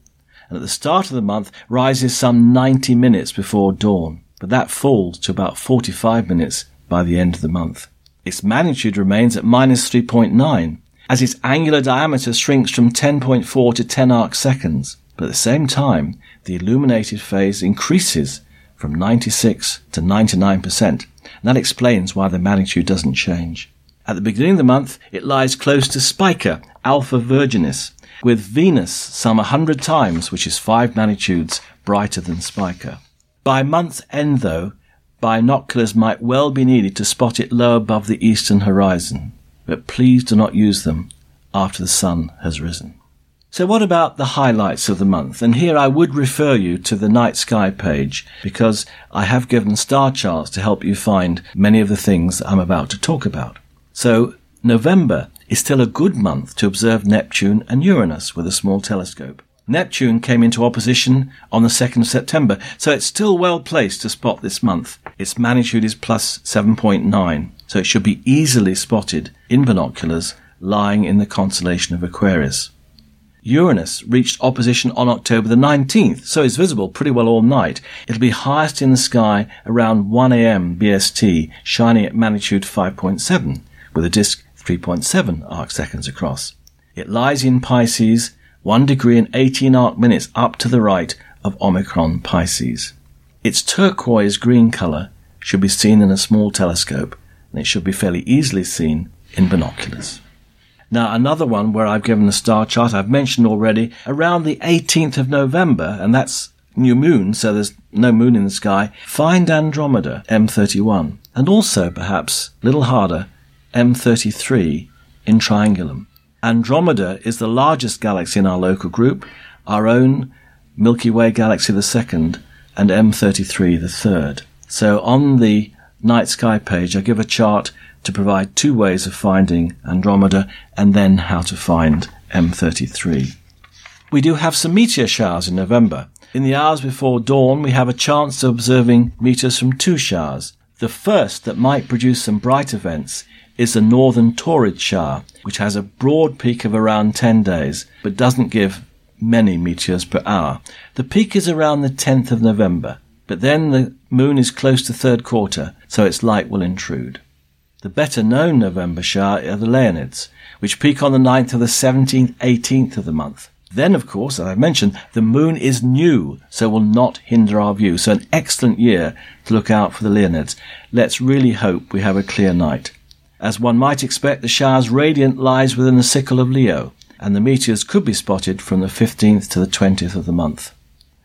and at the start of the month rises some 90 minutes before dawn, but that falls to about 45 minutes by the end of the month. Its magnitude remains at minus 3.9, as its angular diameter shrinks from 10.4 to 10 arc seconds, but at the same time, the illuminated phase increases from 96 to 99%. And that explains why the magnitude doesn't change. At the beginning of the month, it lies close to Spica, Alpha Virginis, with Venus some a hundred times, which is five magnitudes, brighter than Spica. By month's end, though, binoculars might well be needed to spot it low above the eastern horizon, but please do not use them after the sun has risen. So what about the highlights of the month? And here I would refer you to the night sky page because I have given star charts to help you find many of the things I'm about to talk about. So November is still a good month to observe Neptune and Uranus with a small telescope. Neptune came into opposition on the 2nd of September, so it's still well placed to spot this month. Its magnitude is plus 7.9, so it should be easily spotted in binoculars lying in the constellation of Aquarius. Uranus reached opposition on October the 19th, so is visible pretty well all night. It'll be highest in the sky around 1 am BST, shining at magnitude 5.7, with a disk 3.7 arc seconds across. It lies in Pisces, 1 degree and 18 arc minutes up to the right of Omicron Pisces. Its turquoise green colour should be seen in a small telescope, and it should be fairly easily seen in binoculars. Now, another one where I've given a star chart, I've mentioned already, around the 18th of November, and that's new moon, so there's no moon in the sky, find Andromeda M31, and also, perhaps, a little harder, M33 in Triangulum. Andromeda is the largest galaxy in our local group, our own Milky Way galaxy the second, and M33 the third. So on the night sky page, I give a chart to provide two ways of finding Andromeda and then how to find M33. We do have some meteor showers in November. In the hours before dawn, we have a chance of observing meteors from two showers. The first that might produce some bright events is the northern Taurid shower, which has a broad peak of around 10 days, but doesn't give many meteors per hour. The peak is around the 10th of November, but then the moon is close to third quarter, so its light will intrude. The better known November shower are the Leonids, which peak on the 9th to the 17th, 18th of the month. Then, of course, as I mentioned, the moon is new, so will not hinder our view. So an excellent year to look out for the Leonids. Let's really hope we have a clear night. As one might expect, the shower's radiant lies within the sickle of Leo, and the meteors could be spotted from the 15th to the 20th of the month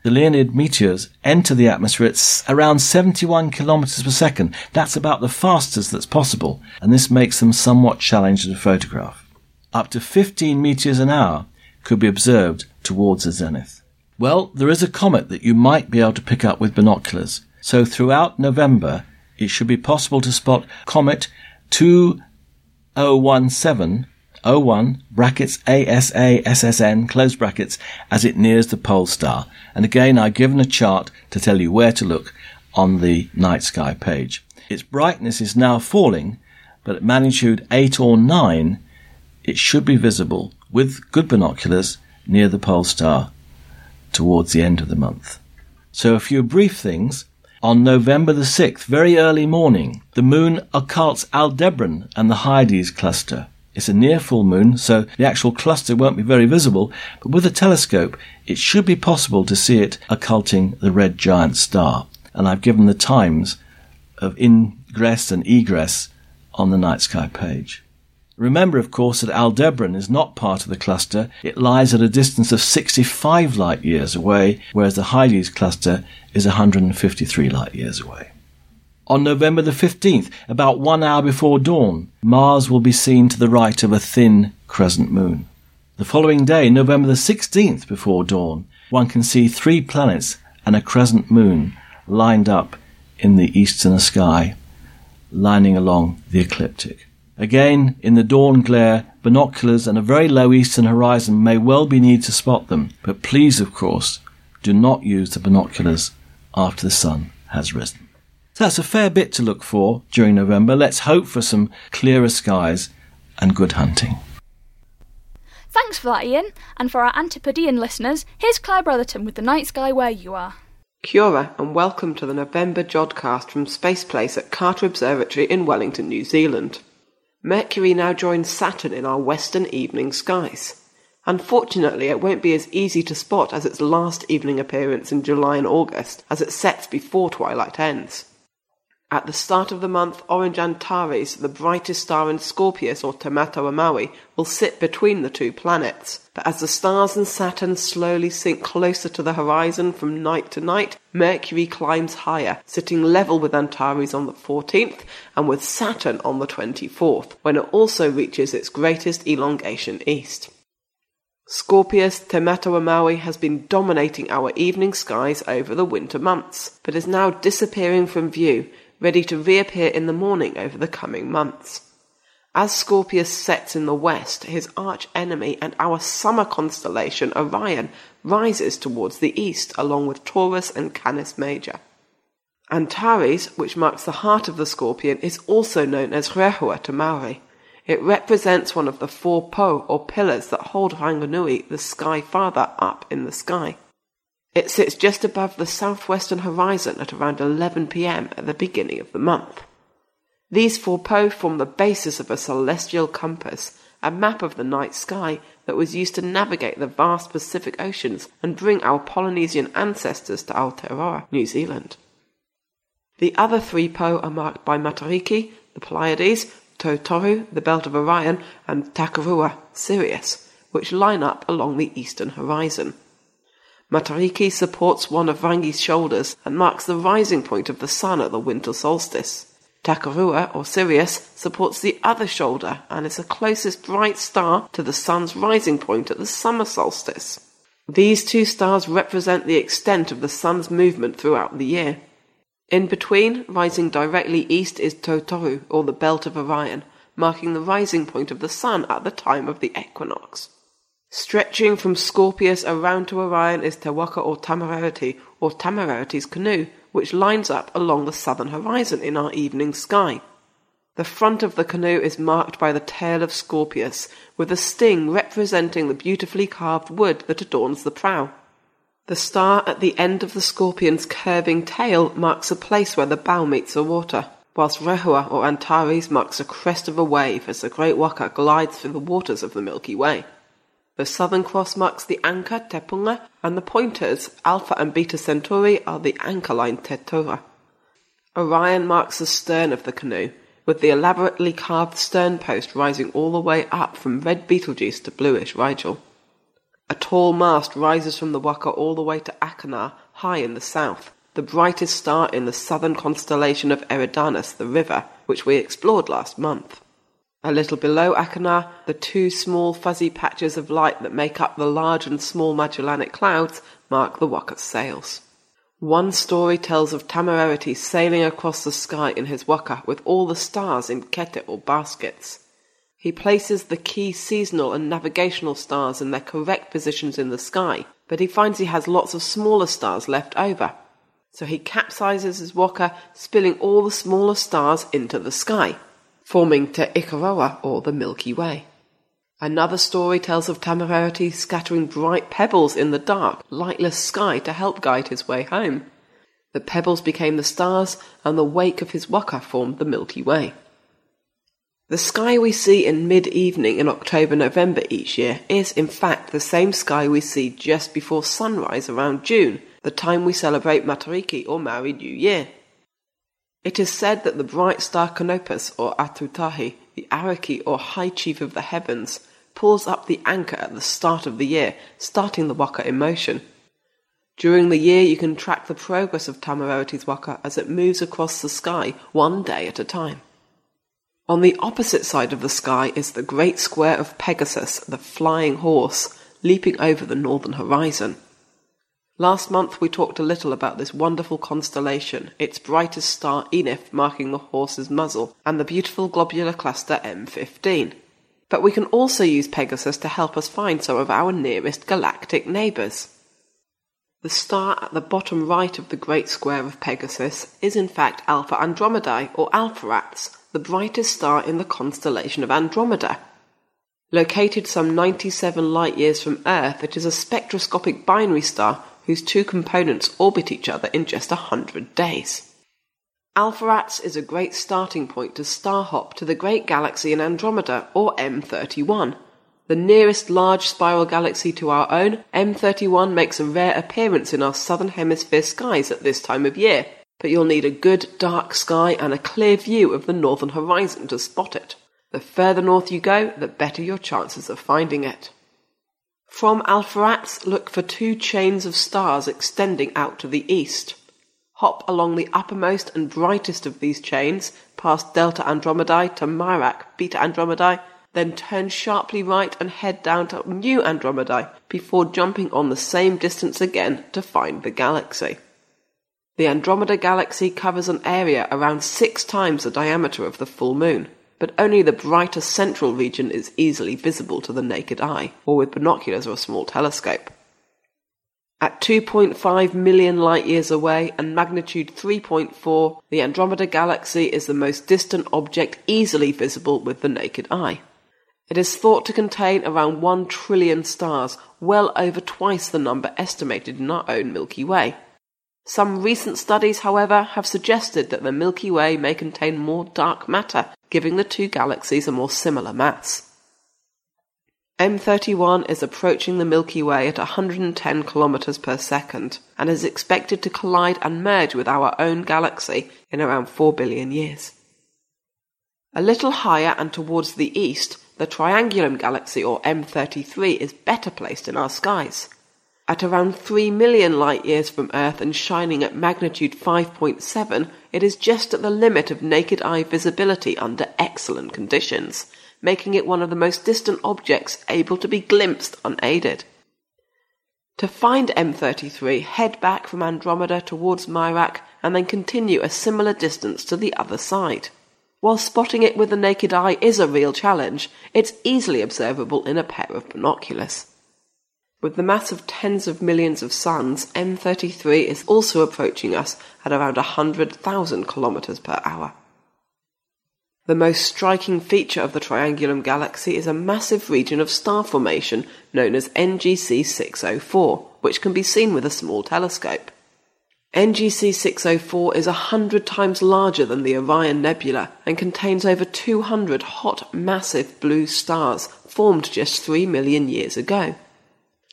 the Leonid meteors enter the atmosphere at around 71 kilometers per second. That's about the fastest that's possible, and this makes them somewhat challenging to photograph. Up to 15 meters an hour could be observed towards the zenith. Well, there is a comet that you might be able to pick up with binoculars. So throughout November, it should be possible to spot comet 2017 01 brackets ASA close brackets as it nears the pole star. And again, I've given a chart to tell you where to look on the night sky page. Its brightness is now falling, but at magnitude 8 or 9, it should be visible with good binoculars near the pole star towards the end of the month. So a few brief things. On November the 6th, very early morning, the moon occults Aldebaran and the Hyades cluster. It's a near full moon, so the actual cluster won't be very visible, but with a telescope, it should be possible to see it occulting the red giant star. And I've given the times of ingress and egress on the night sky page. Remember, of course, that Aldebaran is not part of the cluster. It lies at a distance of 65 light years away, whereas the Hyades cluster is 153 light years away. On November the 15th, about one hour before dawn, Mars will be seen to the right of a thin crescent moon. The following day, November the 16th, before dawn, one can see three planets and a crescent moon lined up in the eastern sky, lining along the ecliptic. Again, in the dawn glare, binoculars and a very low eastern horizon may well be needed to spot them, but please, of course, do not use the binoculars after the sun has risen. So that's a fair bit to look for during November. Let's hope for some clearer skies and good hunting. Thanks for that, Ian. And for our Antipodean listeners, here's Claire Bretherton with the night sky where you are. Kia and welcome to the November Jodcast from Space Place at Carter Observatory in Wellington, New Zealand. Mercury now joins Saturn in our western evening skies. Unfortunately, it won't be as easy to spot as its last evening appearance in July and August, as it sets before twilight ends. At the start of the month, Orange Antares, the brightest star in Scorpius or Te Matau Maui, will sit between the two planets. But as the stars and Saturn slowly sink closer to the horizon from night to night, Mercury climbs higher, sitting level with Antares on the 14th and with Saturn on the 24th, when it also reaches its greatest elongation east. Scorpius Te Matau Maui has been dominating our evening skies over the winter months, but is now disappearing from view ready to reappear in the morning over the coming months. As Scorpius sets in the west, his arch enemy and our summer constellation Orion rises towards the east along with Taurus and Canis Major. Antares, which marks the heart of the scorpion, is also known as Rehua to Maori. It represents one of the four po or pillars that hold Ranginui, the sky father, up in the sky. It sits just above the southwestern horizon at around 11 pm at the beginning of the month. These four po form the basis of a celestial compass, a map of the night sky that was used to navigate the vast Pacific oceans and bring our Polynesian ancestors to Aotearoa, New Zealand. The other three po are marked by Matariki, the Pleiades, Tautoru, the belt of Orion, and Takurua, Sirius, which line up along the eastern horizon. Matariki supports one of Rangi's shoulders and marks the rising point of the sun at the winter solstice. Takurua, or Sirius, supports the other shoulder and is the closest bright star to the sun's rising point at the summer solstice. These two stars represent the extent of the sun's movement throughout the year. In between, rising directly east, is Tautoru, or the belt of Orion, marking the rising point of the sun at the time of the equinox. Stretching from Scorpius around to Orion is Te Waka or Tamarereti, or Tamarereti's canoe, which lines up along the southern horizon in our evening sky. The front of the canoe is marked by the tail of Scorpius, with a sting representing the beautifully carved wood that adorns the prow. The star at the end of the scorpion's curving tail marks a place where the bow meets the water, whilst Rehua or Antares marks the crest of a wave as the Great Waka glides through the waters of the Milky Way. The Southern Cross marks the anchor Te Punga, and the pointers Alpha and Beta Centauri are the anchor line Te Toa. Orion marks the stern of the canoe, with the elaborately carved stern post rising all the way up from red Betelgeuse to bluish Rigel. A tall mast rises from the Waka all the way to Achernar, high in the south, the brightest star in the southern constellation of Eridanus, the river, which we explored last month. A little below Achernar, the two small fuzzy patches of light that make up the large and small Magellanic clouds mark the Waka's sails. One story tells of Tamarereti sailing across the sky in his Waka with all the stars in kete or baskets. He places the key seasonal and navigational stars in their correct positions in the sky, but he finds he has lots of smaller stars left over. So he capsizes his Waka, spilling all the smaller stars into the sky forming Te Ikaroa or the Milky Way. Another story tells of Tamarereti scattering bright pebbles in the dark, lightless sky to help guide his way home. The pebbles became the stars, and the wake of his waka formed the Milky Way. The sky we see in mid evening in October November each year is, in fact, the same sky we see just before sunrise around June, the time we celebrate Matariki or Maori New Year. It is said that the bright star Canopus, or Atutahi, the Ariki or High Chief of the Heavens, pulls up the anchor at the start of the year, starting the waka in motion. During the year, you can track the progress of Tamarereti's waka as it moves across the sky one day at a time. On the opposite side of the sky is the great square of Pegasus, the flying horse, leaping over the northern horizon. Last month we talked a little about this wonderful constellation, its brightest star Enif marking the horse's muzzle, and the beautiful globular cluster M15. But we can also use Pegasus to help us find some of our nearest galactic neighbours. The star at the bottom right of the great square of Pegasus is in fact Alpha Andromedae or Alpheratz, the brightest star in the constellation of Andromeda. Located some 97 light years from Earth, it is a spectroscopic binary star whose two components orbit each other in just a hundred days. Alpheratz is a great starting point to star hop to the great galaxy in Andromeda, or M31. The nearest large spiral galaxy to our own, M31 makes a rare appearance in our southern hemisphere skies at this time of year, but you'll need a good dark sky and a clear view of the northern horizon to spot it. The further north you go, the better your chances of finding it. From Alpheratz, look for two chains of stars extending out to the east. Hop along the uppermost and brightest of these chains, past Delta Andromedae to Mirach Beta Andromedae, then turn sharply right and head down to Nu Andromedae before jumping on the same distance again to find the galaxy. The Andromeda galaxy covers an area around six times the diameter of the full moon but only the brighter central region is easily visible to the naked eye, or with binoculars or a small telescope. At 2.5 million light years away and magnitude 3.4, the Andromeda Galaxy is the most distant object easily visible with the naked eye. It is thought to contain around 1 trillion stars, well over twice the number estimated in our own Milky Way. Some recent studies, however, have suggested that the Milky Way may contain more dark matter, giving the two galaxies a more similar mass. M31 is approaching the Milky Way at 110 kilometers per second and is expected to collide and merge with our own galaxy in around 4 billion years. A little higher and towards the east, the Triangulum galaxy or M33 is better placed in our skies. At around 3 million light years from Earth and shining at magnitude 5.7, it is just at the limit of naked eye visibility under excellent conditions, making it one of the most distant objects able to be glimpsed unaided. To find M33, head back from Andromeda towards Mirach and then continue a similar distance to the other side. While spotting it with the naked eye is a real challenge, it's easily observable in a pair of binoculars. With the mass of tens of millions of suns, M33 is also approaching us at around 100,000 kilometers per hour. The most striking feature of the Triangulum galaxy is a massive region of star formation known as NGC 604, which can be seen with a small telescope. NGC 604 is a hundred times larger than the Orion Nebula and contains over 200 hot, massive blue stars formed just 3 million years ago.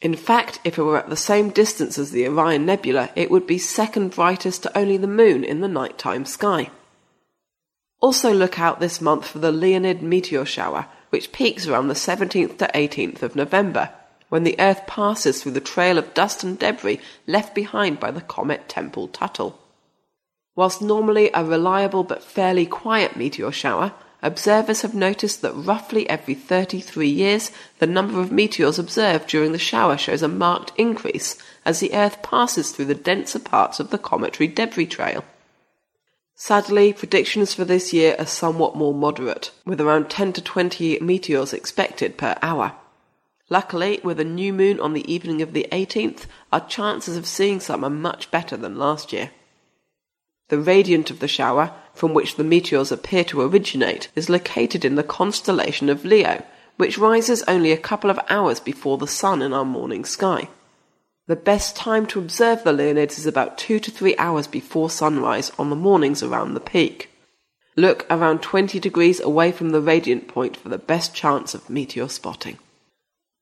In fact, if it were at the same distance as the Orion Nebula, it would be second brightest to only the Moon in the nighttime sky. Also look out this month for the Leonid meteor shower, which peaks around the 17th to 18th of November, when the Earth passes through the trail of dust and debris left behind by the comet Tempel Tuttle. Whilst normally a reliable but fairly quiet meteor shower, observers have noticed that roughly every 33 years, the number of meteors observed during the shower shows a marked increase as the Earth passes through the denser parts of the cometary debris trail. Sadly, predictions for this year are somewhat more moderate, with around 10 to 20 meteors expected per hour. Luckily, with a new moon on the evening of the 18th, our chances of seeing some are much better than last year. The radiant of the shower, from which the meteors appear to originate, is located in the constellation of Leo, which rises only a couple of hours before the sun in our morning sky. The best time to observe the Leonids is about two to three hours before sunrise on the mornings around the peak. Look around 20 degrees away from the radiant point for the best chance of meteor spotting.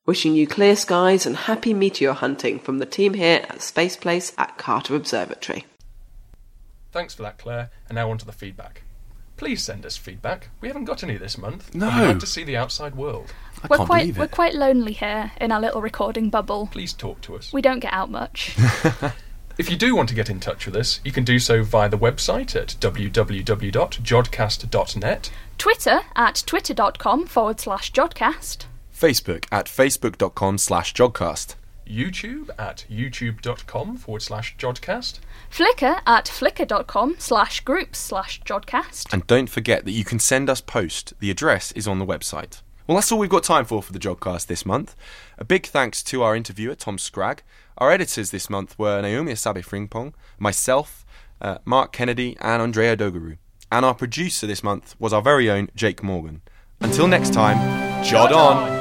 Wishing you clear skies and happy meteor hunting from the team here at Space Place at Carter Observatory. Thanks for that, Claire. And now on to the feedback. Please send us feedback. We haven't got any this month. No. We'd like to see the outside world. I we're can't quite believe we're it. quite lonely here in our little recording bubble. Please talk to us. We don't get out much. If you do want to get in touch with us, you can do so via the website at www.jodcast.net. Twitter at twitter.com forward slash jodcast. Facebook at facebook.com slash jodcast, YouTube at youtube.com forward slash jodcast. Flickr at flickr.com slash groups slash jodcast. And don't forget that you can send us post. The address is on the website. Well, that's all we've got time for for the Jodcast this month. A big thanks to our interviewer, Tom Scragg. Our editors this month were Naomi Asabre Frimpong, myself, uh, Mark Kennedy, and Andrea Dogaru. And our producer this month was our very own Jake Morgan. Until next time, Jod on!